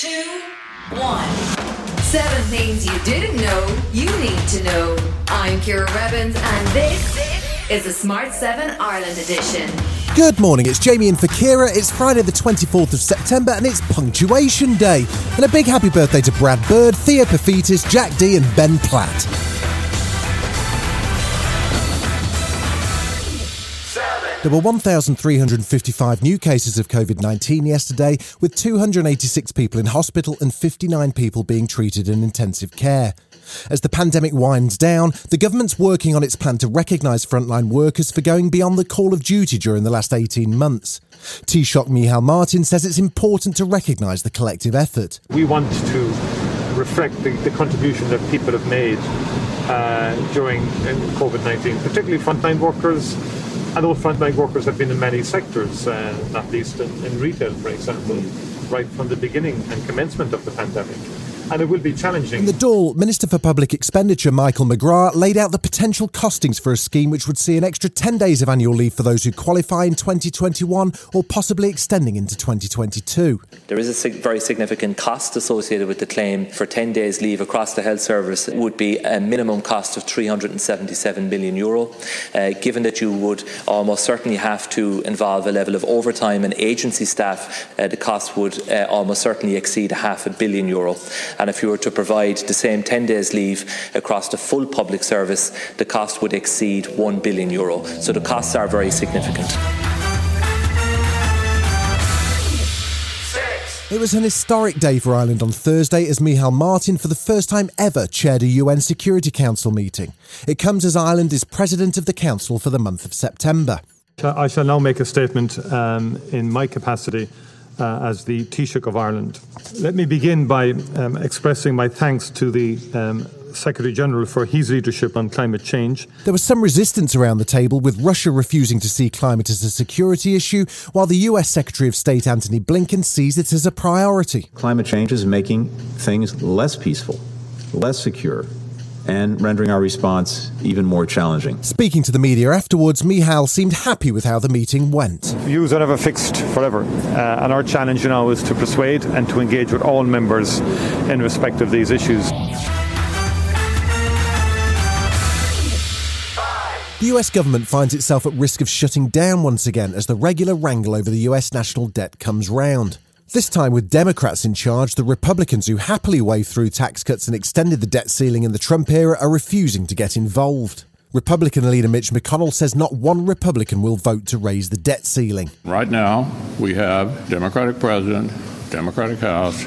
two, one. Seven things you didn't know you need to know. I'm Ciara Revins, and this is the Smart 7 Ireland edition. Good morning, it's Jamie and for Ciara. It's Friday, the 24th of September, and it's Punctuation Day. And a big happy birthday to Brad Bird, Theo Paphitis, Jack Dee, and Ben Platt. There were 1,355 new cases of COVID 19 yesterday, with 286 people in hospital and 59 people being treated in intensive care. As the pandemic winds down, the government's working on its plan to recognise frontline workers for going beyond the call of duty during the last 18 months. Taoiseach Micheál Martin says it's important to recognise the collective effort. We want to reflect the, the contribution that people have made uh, during COVID 19, particularly frontline workers and those frontline workers have been in many sectors, uh, not least in, in retail, for example, right from the beginning and commencement of the pandemic and it will be challenging. In the Dáil, Minister for Public Expenditure Michael McGrath laid out the potential costings for a scheme which would see an extra 10 days of annual leave for those who qualify in 2021 or possibly extending into 2022. There is a sig- very significant cost associated with the claim for 10 days leave across the health service. It would be a minimum cost of 377 million euro. Uh, given that you would almost certainly have to involve a level of overtime and agency staff, uh, the cost would uh, almost certainly exceed a half a billion euro. And if you were to provide the same 10 days leave across the full public service, the cost would exceed 1 billion euro. So the costs are very significant. It was an historic day for Ireland on Thursday as Micheál Martin, for the first time ever, chaired a UN Security Council meeting. It comes as Ireland is president of the Council for the month of September. I shall now make a statement um, in my capacity uh, as the Taoiseach of Ireland. Let me begin by um, expressing my thanks to the um, Secretary General for his leadership on climate change. There was some resistance around the table, with Russia refusing to see climate as a security issue, while the US Secretary of State Antony Blinken sees it as a priority. Climate change is making things less peaceful, less secure, and rendering our response even more challenging. Speaking to the media afterwards, Micheál seemed happy with how the meeting went. Views are never fixed forever, uh, and our challenge now is to persuade and to engage with all members in respect of these issues. The US government finds itself at risk of shutting down once again as the regular wrangle over the US national debt comes round. This time with Democrats in charge, the Republicans who happily waved through tax cuts and extended the debt ceiling in the Trump era are refusing to get involved. Republican leader Mitch McConnell says not one Republican will vote to raise the debt ceiling. Right now, we have Democratic President, Democratic House,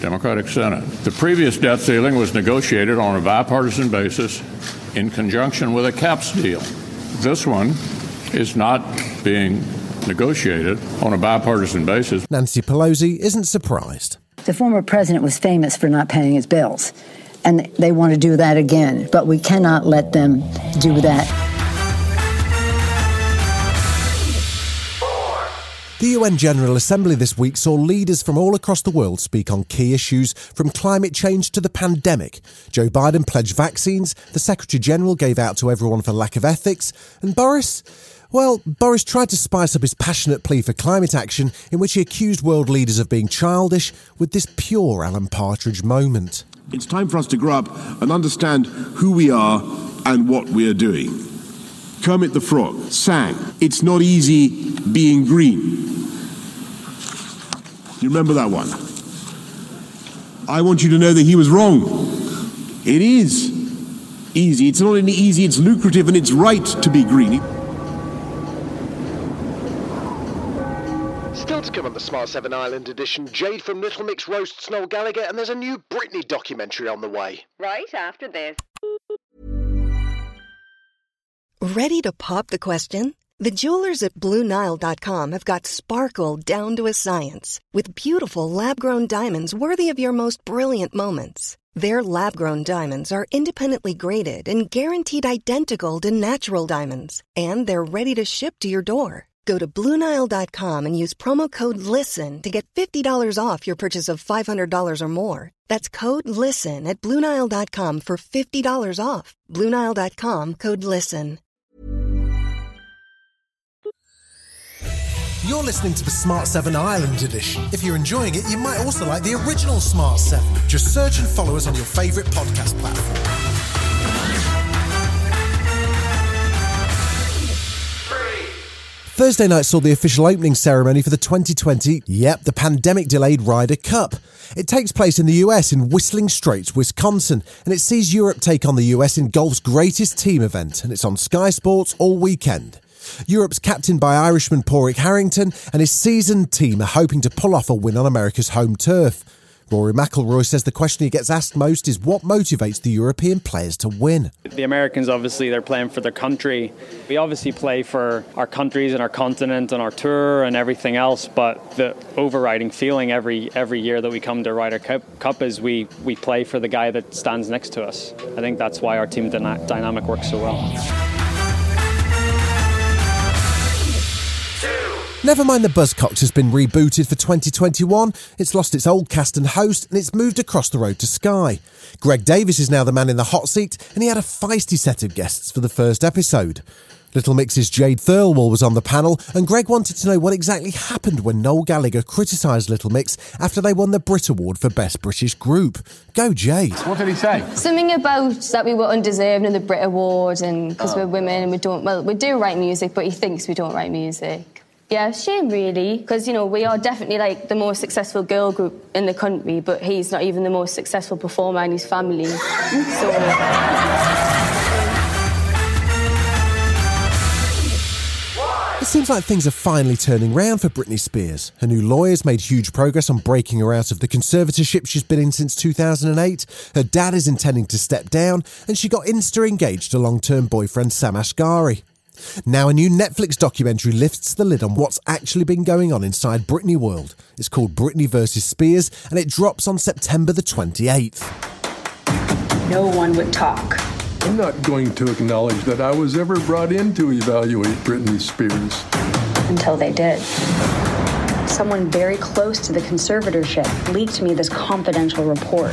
Democratic Senate. The previous debt ceiling was negotiated on a bipartisan basis in conjunction with a caps deal. This one is not being negotiated on a bipartisan basis. Nancy Pelosi isn't surprised. The former president was famous for not paying his bills, and they want to do that again, but we cannot let them do that. The UN General Assembly this week saw leaders from all across the world speak on key issues from climate change to the pandemic. Joe Biden pledged vaccines, the Secretary General gave out to everyone for lack of ethics, and Boris. Well, Boris tried to spice up his passionate plea for climate action, in which he accused world leaders of being childish, with this pure Alan Partridge moment. It's time for us to grow up and understand who we are and what we are doing. Kermit the Frog sang, It's not easy being green. You remember that one? I want you to know that he was wrong. It is easy. It's not only easy, it's lucrative and it's right to be green. Still to come on the Smart 7 Ireland edition, Jade from Little Mix roasts Noel Gallagher, and there's a new Britney documentary on the way. Right after this. Ready to pop the question? The jewelers at BlueNile.com have got sparkle down to a science with beautiful lab grown diamonds worthy of your most brilliant moments. Their lab grown diamonds are independently graded and guaranteed identical to natural diamonds, and they're ready to ship to your door. Go to Bluenile.com and use promo code LISTEN to get $50 off your purchase of $500 or more. That's code LISTEN at Bluenile.com for $50 off. Bluenile.com code LISTEN. You're listening to the Smart 7 Ireland edition. If you're enjoying it, you might also like the original Smart 7. Just search and follow us on your favourite podcast platform. Thursday night saw the official opening ceremony for the 2020, yep, the pandemic delayed Ryder Cup. It takes place in the US in Whistling Straits, Wisconsin, and it sees Europe take on the US in golf's greatest team event, and it's on Sky Sports all weekend. Europe's captained by Irishman Padraig Harrington, and his seasoned team are hoping to pull off a win on America's home turf. Rory McIlroy says the question he gets asked most is what motivates the European players to win. The Americans, obviously, they're playing for their country. We obviously play for our countries and our continent and our tour and everything else, but the overriding feeling every every year that we come to Ryder Cup, Cup is we, we play for the guy that stands next to us. I think that's why our team dyna- dynamic works so well. Never mind the Buzzcocks has been rebooted for 2021. It's lost its old cast and host and it's moved across the road to Sky. Greg Davies is now the man in the hot seat and he had a feisty set of guests for the first episode. Little Mix's Jade Thirlwall was on the panel, and Greg wanted to know what exactly happened when Noel Gallagher criticised Little Mix after they won the Brit Award for Best British Group. Go, Jade. What did he say? Something about that we were undeserved in the Brit Award, and because Oh. we're women and we don't, well, we do write music, but he thinks we don't write music. Yeah, shame really, because you know we are definitely like the most successful girl group in the country, but he's not even the most successful performer in his family. so It seems like things are finally turning round for Britney Spears. Her new lawyers made huge progress on breaking her out of the conservatorship she's been in since 2008. Her dad is intending to step down, and she got insta engaged to long term boyfriend Sam Asghari. Now, a new Netflix documentary lifts the lid on what's actually been going on inside Britney World. It's called Britney vs. Spears, and it drops on September the 28th. No one would talk. I'm not going to acknowledge that I was ever brought in to evaluate Britney Spears. Until they did. Someone very close to the conservatorship leaked me this confidential report.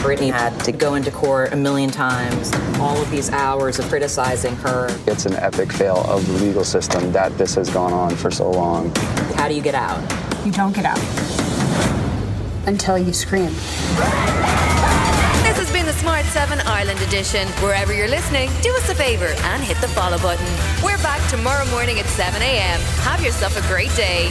Britney had to go into court a million times, all of these hours of criticizing her. It's an epic fail of the legal system that this has gone on for so long. How do you get out? You don't get out until you scream. This has been the Smart 7 Ireland edition. Wherever you're listening, do us a favour and hit the follow button. We're back tomorrow morning at 7 a.m. Have yourself a great day.